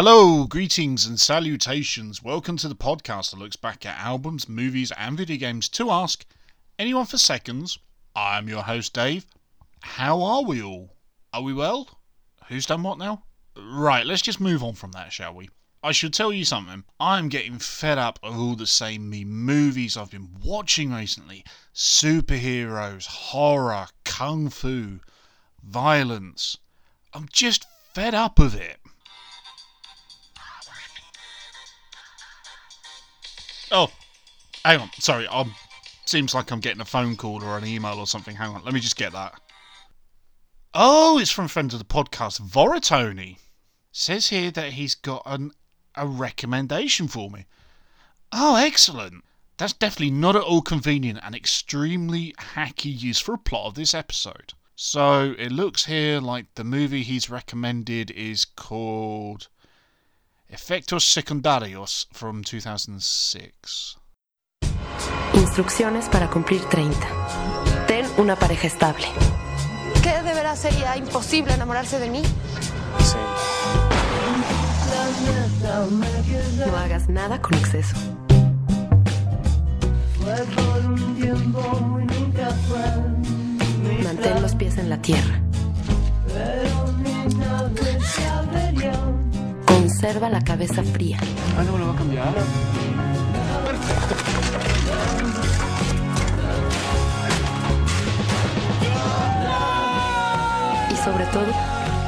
Hello, greetings and salutations. Welcome to the podcast that looks back at albums, movies, and video games to ask anyone for seconds. I'm your host, Dave. How are we all? Are we well? Who's done what now? Right, let's just move on from that, shall we? I should tell you something. I'm getting fed up of all the same me movies I've been watching recently superheroes, horror, kung fu, violence. I'm just fed up of it. Oh, hang on. Sorry, um, seems like I'm getting a phone call or an email or something. Hang on, let me just get that. Oh, it's from friend of the podcast, Vorratony. Says here that he's got an, a recommendation for me. Oh, excellent. That's definitely not at all convenient and extremely hacky use for a plot of this episode. So it looks here like the movie he's recommended is called Efectos Secundarios from 2006. Instrucciones para cumplir 30. Ten una pareja estable. ¿Qué de veras sería imposible enamorarse de mí? Sí. No hagas nada con exceso. Mantén los pies en la tierra. Conserva la cabeza fría. Ah, no me lo va a cambiar. Y sobre todo,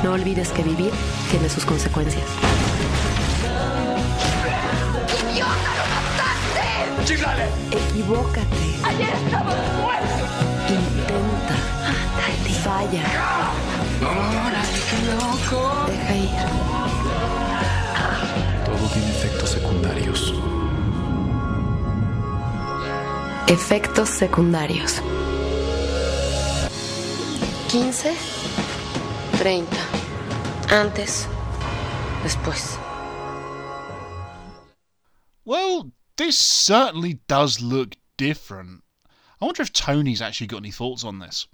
no olvides que vivir tiene sus consecuencias. ¡Chiflale! Equivócate. Ayer estaba muerto. Intenta. Falla. Deja ir. Efectos secundarios. 15, 30. Antes, después. Well, this certainly does look different. I wonder if Tony's actually got any thoughts on this.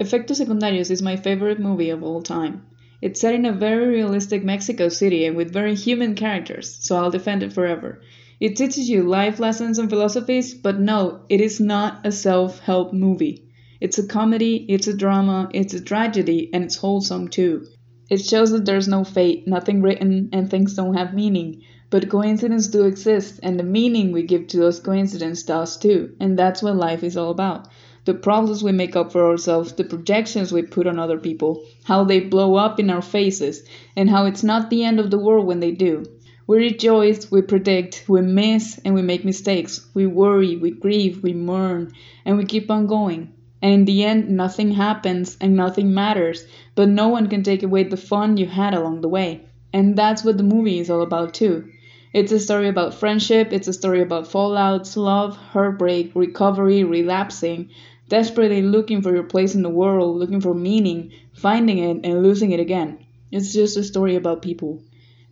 Efectos Secundarios is my favorite movie of all time. It's set in a very realistic Mexico City and with very human characters, so I'll defend it forever. It teaches you life lessons and philosophies, but no, it is not a self help movie. It's a comedy, it's a drama, it's a tragedy, and it's wholesome too. It shows that there's no fate, nothing written, and things don't have meaning. But coincidences do exist, and the meaning we give to those coincidences does too, and that's what life is all about the problems we make up for ourselves, the projections we put on other people, how they blow up in our faces, and how it's not the end of the world when they do. We rejoice, we predict, we miss, and we make mistakes. We worry, we grieve, we mourn, and we keep on going. And in the end, nothing happens and nothing matters, but no one can take away the fun you had along the way. And that's what the movie is all about, too. It's a story about friendship, it's a story about fallouts, love, heartbreak, recovery, relapsing, desperately looking for your place in the world, looking for meaning, finding it, and losing it again. It's just a story about people.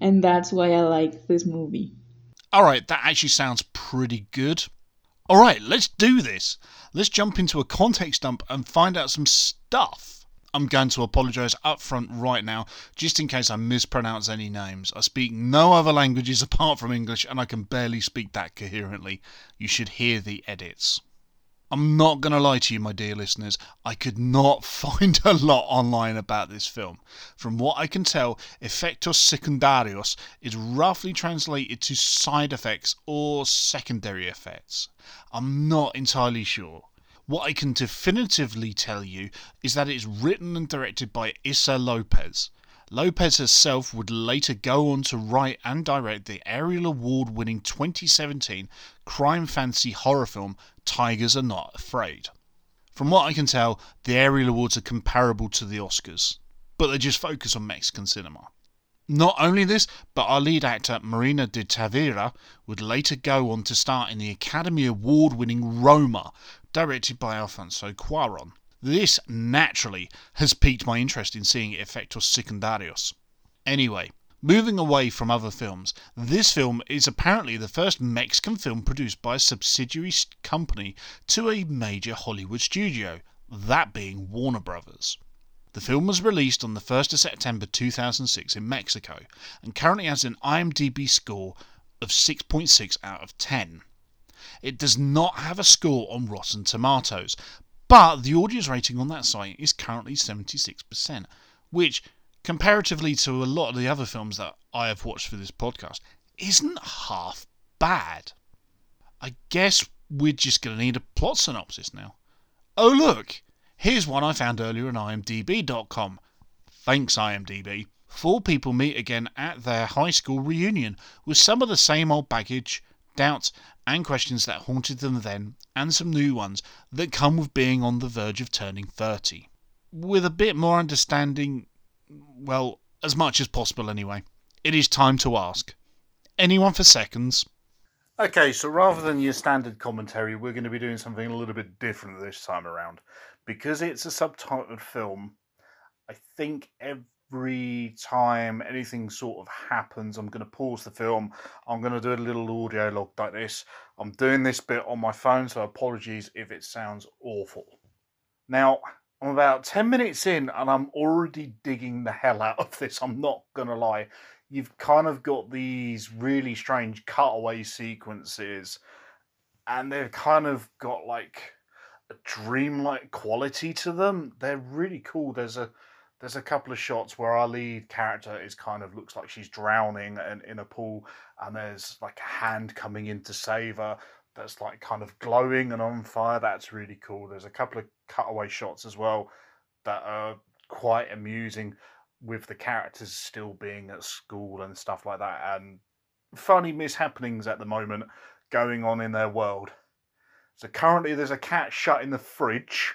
And that's why I like this movie. Alright, that actually sounds pretty good. Alright, let's do this. Let's jump into a context dump and find out some stuff. I'm going to apologise up front right now, just in case I mispronounce any names. I speak no other languages apart from English, and I can barely speak that coherently. You should hear the edits. I'm not going to lie to you, my dear listeners, I could not find a lot online about this film. From what I can tell, Efectos Secundarios is roughly translated to side effects or secondary effects. I'm not entirely sure. What I can definitively tell you is that it's written and directed by Issa Lopez. Lopez herself would later go on to write and direct the Ariel Award winning 2017 crime fantasy horror film Tigers Are Not Afraid. From what I can tell, the Ariel Awards are comparable to the Oscars, but they just focus on Mexican cinema. Not only this, but our lead actor, Marina de Tavira, would later go on to star in the Academy Award winning Roma, directed by Alfonso Cuaron. This, naturally, has piqued my interest in seeing Efectos Secundarios. Anyway, moving away from other films, this film is apparently the first Mexican film produced by a subsidiary company to a major Hollywood studio, that being Warner Brothers. The film was released on the 1st of September 2006 in Mexico and currently has an IMDb score of 6.6 out of 10. It does not have a score on Rotten Tomatoes, but the audience rating on that site is currently 76%, which, comparatively to a lot of the other films that I have watched for this podcast, isn't half bad. I guess we're just going to need a plot synopsis now. Oh, look! Here's one I found earlier on IMDb.com. Thanks, IMDb. Four people meet again at their high school reunion with some of the same old baggage, doubts, and questions that haunted them then, and some new ones that come with being on the verge of turning 30. With a bit more understanding, well, as much as possible anyway. It is time to ask. Anyone for seconds? Okay, so rather than your standard commentary, we're going to be doing something a little bit different this time around. Because it's a subtitled film, I think every time anything sort of happens, I'm going to pause the film. I'm going to do a little audio log like this. I'm doing this bit on my phone, so apologies if it sounds awful. Now, I'm about 10 minutes in and I'm already digging the hell out of this. I'm not going to lie. You've kind of got these really strange cutaway sequences, and they've kind of got like a dreamlike quality to them. They're really cool. There's a there's a couple of shots where our lead character is kind of looks like she's drowning and in a pool, and there's like a hand coming in to save her that's like kind of glowing and on fire. That's really cool. There's a couple of cutaway shots as well that are quite amusing with the characters still being at school and stuff like that, and funny mishappenings at the moment going on in their world. So currently, there's a cat shut in the fridge.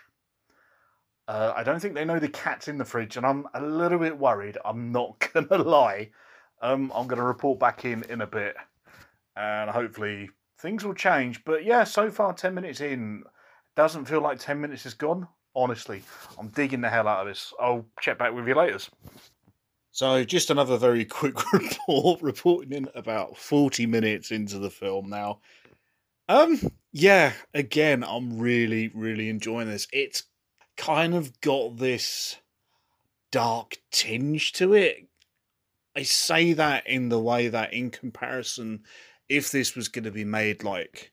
Uh, I don't think they know the cat's in the fridge, and I'm a little bit worried. I'm not gonna lie. Um, I'm gonna report back in in a bit, and hopefully things will change. But yeah, so far, ten minutes in, doesn't feel like ten minutes is gone. Honestly, I'm digging the hell out of this. I'll check back with you later. So, just another very quick report, reporting in about 40 minutes into the film now. Um, yeah, again, I'm really, really enjoying this. It's kind of got this dark tinge to it. I say that in the way that, in comparison, if this was going to be made like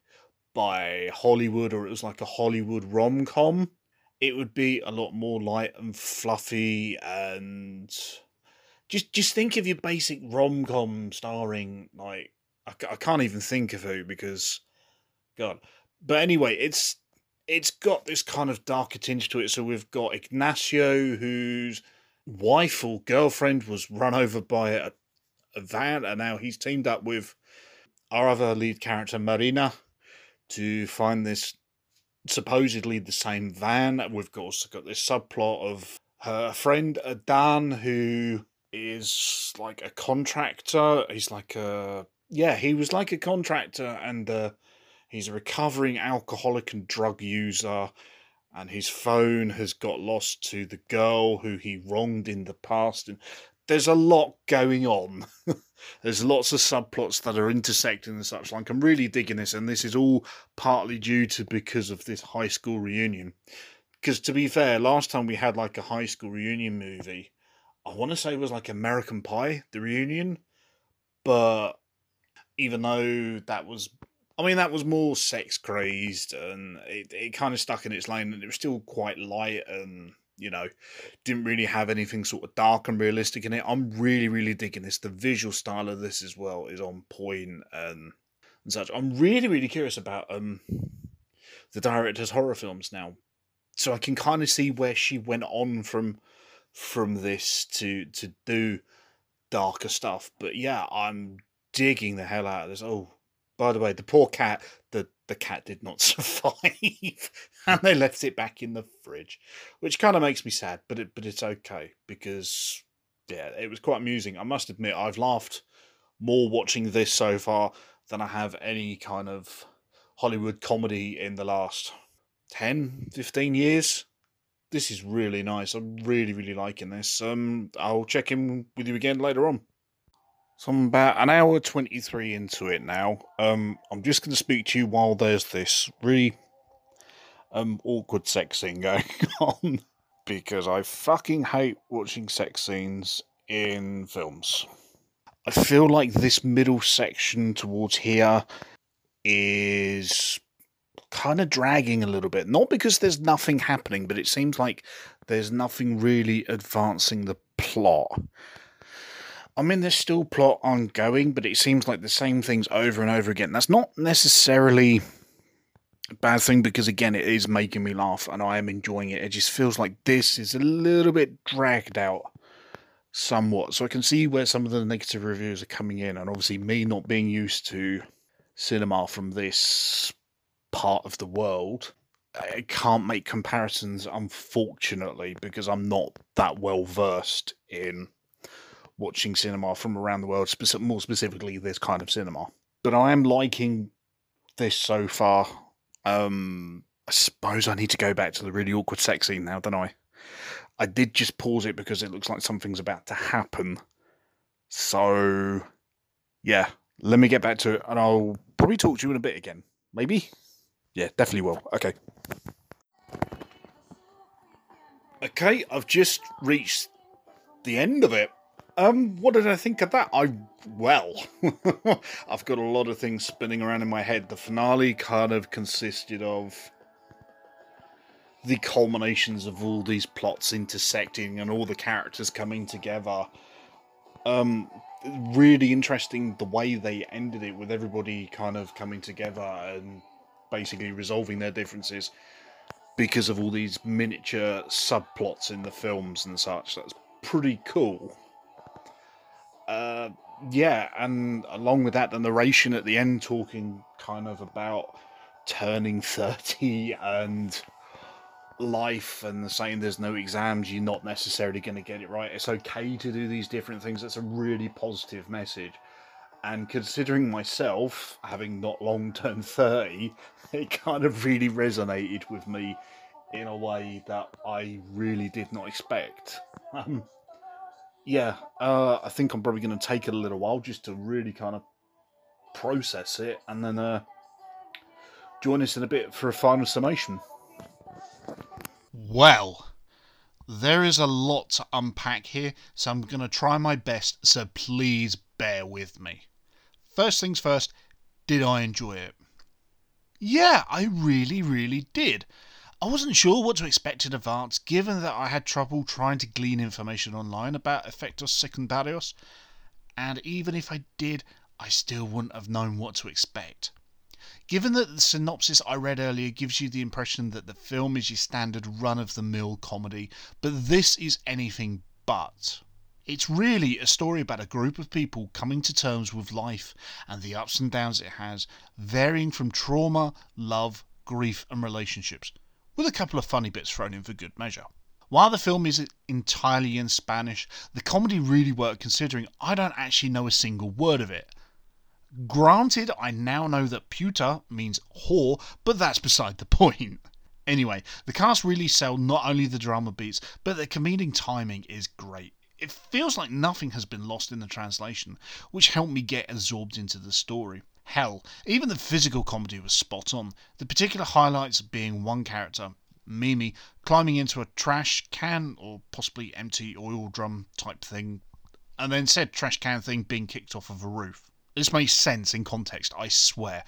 by Hollywood or it was like a Hollywood rom com, it would be a lot more light and fluffy and just just think of your basic rom com starring like I, I can't even think of who because God. But anyway, it's it's got this kind of darker tinge to it. So we've got Ignacio, whose wife or girlfriend was run over by a, a van, and now he's teamed up with our other lead character, Marina, to find this supposedly the same van. We've also got this subplot of her friend Dan, who is like a contractor. He's like a yeah, he was like a contractor, and uh, he's a recovering alcoholic and drug user. And his phone has got lost to the girl who he wronged in the past, and there's a lot going on. there's lots of subplots that are intersecting and such like. I'm really digging this, and this is all partly due to because of this high school reunion. Because to be fair, last time we had like a high school reunion movie, I want to say it was like American Pie, the reunion, but even though that was, I mean, that was more sex crazed and it, it kind of stuck in its lane and it was still quite light and, you know, didn't really have anything sort of dark and realistic in it. I'm really, really digging this. The visual style of this as well is on point and, and such. I'm really, really curious about um the director's horror films now. So I can kind of see where she went on from from this to to do darker stuff. But yeah, I'm digging the hell out of this. Oh, by the way, the poor cat, the the cat did not survive, and they left it back in the fridge, which kind of makes me sad. But it but it's okay because yeah, it was quite amusing. I must admit, I've laughed more watching this so far than I have any kind of Hollywood comedy in the last 10, 15 years this is really nice. I'm really, really liking this. Um, I'll check in with you again later on. So I'm about an hour 23 into it now. Um, I'm just going to speak to you while there's this really um, awkward sex scene going on. because I fucking hate watching sex scenes in films. I feel like this middle section towards here is kind of dragging a little bit. Not because there's nothing happening, but it seems like there's nothing really advancing the plot. I mean, there's still plot ongoing, but it seems like the same things over and over again. That's not necessarily a bad thing because, again, it is making me laugh and I am enjoying it. It just feels like this is a little bit dragged out somewhat. So I can see where some of the negative reviews are coming in, and obviously, me not being used to cinema from this part of the world. I can't make comparisons, unfortunately, because I'm not that well versed in watching cinema from around the world, more specifically this kind of cinema. But I am liking this so far. Um, I suppose I need to go back to the really awkward sex scene now, don't I? I did just pause it because it looks like something's about to happen. So, yeah, let me get back to it and I'll probably talk to you in a bit again. Maybe? Yeah, definitely will. Okay. Okay, I've just reached the end of it. Um, what did I think of that? I well, I've got a lot of things spinning around in my head. The finale kind of consisted of the culminations of all these plots intersecting and all the characters coming together. Um, really interesting the way they ended it with everybody kind of coming together and basically resolving their differences because of all these miniature subplots in the films and such. That's pretty cool. Uh, yeah, and along with that, the narration at the end talking kind of about turning 30 and life and saying there's no exams, you're not necessarily going to get it right. It's okay to do these different things. That's a really positive message. And considering myself, having not long turned 30, it kind of really resonated with me in a way that I really did not expect. Um, yeah, uh, I think I'm probably going to take it a little while just to really kind of process it and then uh, join us in a bit for a final summation. Well, there is a lot to unpack here, so I'm going to try my best, so please bear with me. First things first, did I enjoy it? Yeah, I really, really did. I wasn't sure what to expect in advance, given that I had trouble trying to glean information online about Efectos Secundarios, and even if I did, I still wouldn't have known what to expect. Given that the synopsis I read earlier gives you the impression that the film is your standard run of the mill comedy, but this is anything but. It's really a story about a group of people coming to terms with life and the ups and downs it has, varying from trauma, love, grief, and relationships, with a couple of funny bits thrown in for good measure. While the film is entirely in Spanish, the comedy really worked considering I don't actually know a single word of it. Granted, I now know that puta means whore, but that's beside the point. Anyway, the cast really sell not only the drama beats, but the comedic timing is great. It feels like nothing has been lost in the translation, which helped me get absorbed into the story. Hell, even the physical comedy was spot on, the particular highlights being one character, Mimi, climbing into a trash can or possibly empty oil drum type thing, and then said trash can thing being kicked off of a roof. This makes sense in context, I swear.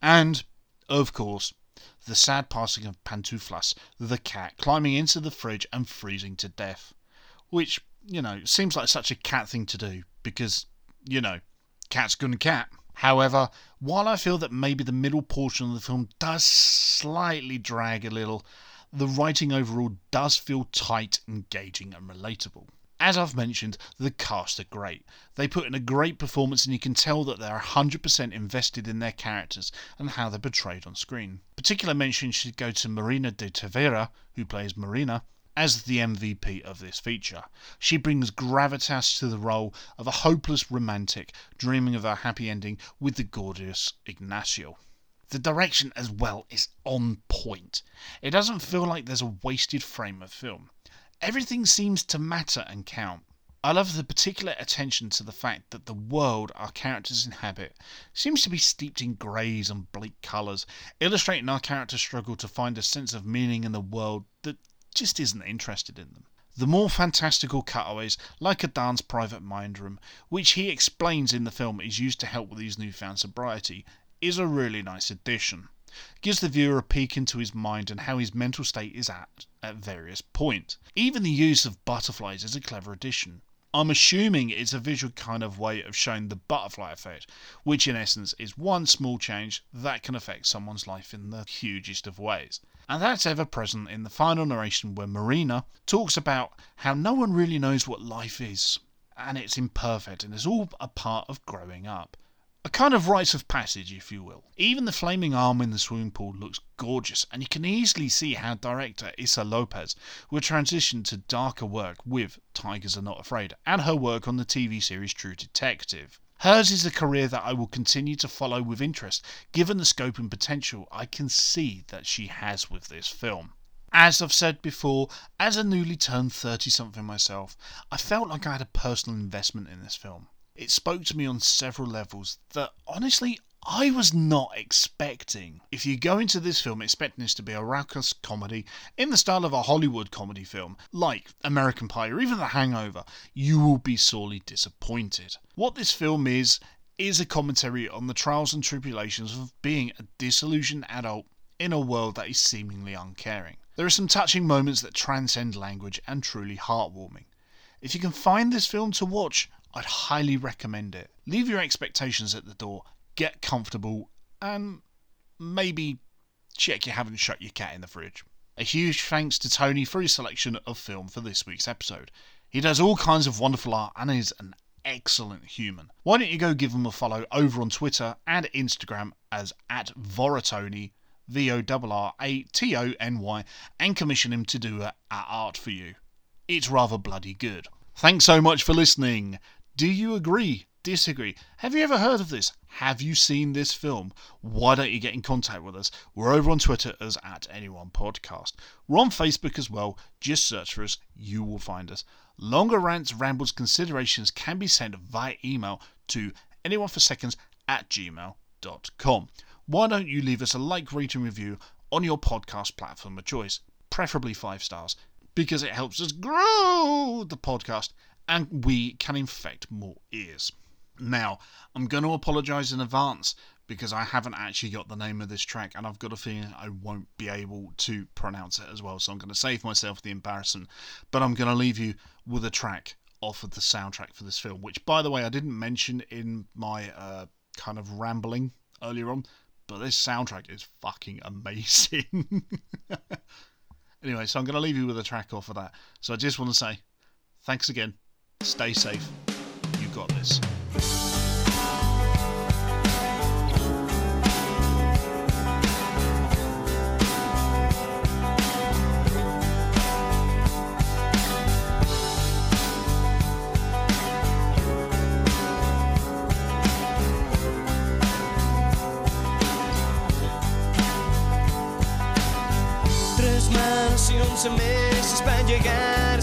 And, of course, the sad passing of Pantuflas, the cat, climbing into the fridge and freezing to death. Which, you know, seems like such a cat thing to do, because, you know, cat's gonna cat. However, while I feel that maybe the middle portion of the film does slightly drag a little, the writing overall does feel tight, engaging, and relatable. As I've mentioned, the cast are great. They put in a great performance, and you can tell that they're 100% invested in their characters and how they're portrayed on screen. Particular mention should go to Marina de Tavira, who plays Marina, as the MVP of this feature. She brings gravitas to the role of a hopeless romantic dreaming of a happy ending with the gorgeous Ignacio. The direction as well is on point. It doesn't feel like there's a wasted frame of film. Everything seems to matter and count. I love the particular attention to the fact that the world our characters inhabit seems to be steeped in greys and bleak colours, illustrating our characters' struggle to find a sense of meaning in the world that just isn't interested in them. The more fantastical cutaways, like a Dan's private mind room, which he explains in the film is used to help with his newfound sobriety, is a really nice addition. Gives the viewer a peek into his mind and how his mental state is at at various points. Even the use of butterflies is a clever addition. I'm assuming it's a visual kind of way of showing the butterfly effect, which in essence is one small change that can affect someone's life in the hugest of ways. And that's ever present in the final narration where Marina talks about how no one really knows what life is, and it's imperfect and it's all a part of growing up. A kind of rite of passage, if you will. Even the flaming arm in the swimming pool looks gorgeous, and you can easily see how director Issa Lopez will transition to darker work with Tigers Are Not Afraid and her work on the TV series True Detective. Hers is a career that I will continue to follow with interest, given the scope and potential I can see that she has with this film. As I've said before, as a newly turned 30 something myself, I felt like I had a personal investment in this film. It spoke to me on several levels that honestly I was not expecting. If you go into this film expecting this to be a raucous comedy in the style of a Hollywood comedy film, like American Pie or even The Hangover, you will be sorely disappointed. What this film is, is a commentary on the trials and tribulations of being a disillusioned adult in a world that is seemingly uncaring. There are some touching moments that transcend language and truly heartwarming. If you can find this film to watch, I'd highly recommend it. Leave your expectations at the door get comfortable, and maybe check you haven't shut your cat in the fridge. A huge thanks to Tony for his selection of film for this week's episode. He does all kinds of wonderful art and is an excellent human. Why don't you go give him a follow over on Twitter and Instagram as at Vorratony, V O R R A T O N Y, and commission him to do a, a art for you. It's rather bloody good. Thanks so much for listening. Do you agree? disagree. Have you ever heard of this? Have you seen this film? Why don't you get in contact with us? We're over on Twitter as at Anyone Podcast. We're on Facebook as well. Just search for us. You will find us. Longer rants, rambles, considerations can be sent via email to anyoneforseconds at gmail.com. Why don't you leave us a like, rating, review on your podcast platform of choice, preferably five stars, because it helps us grow the podcast and we can infect more ears. Now, I'm going to apologise in advance because I haven't actually got the name of this track and I've got a feeling I won't be able to pronounce it as well. So I'm going to save myself the embarrassment. But I'm going to leave you with a track off of the soundtrack for this film, which, by the way, I didn't mention in my uh, kind of rambling earlier on. But this soundtrack is fucking amazing. anyway, so I'm going to leave you with a track off of that. So I just want to say thanks again. Stay safe. You got this. Meses para llegar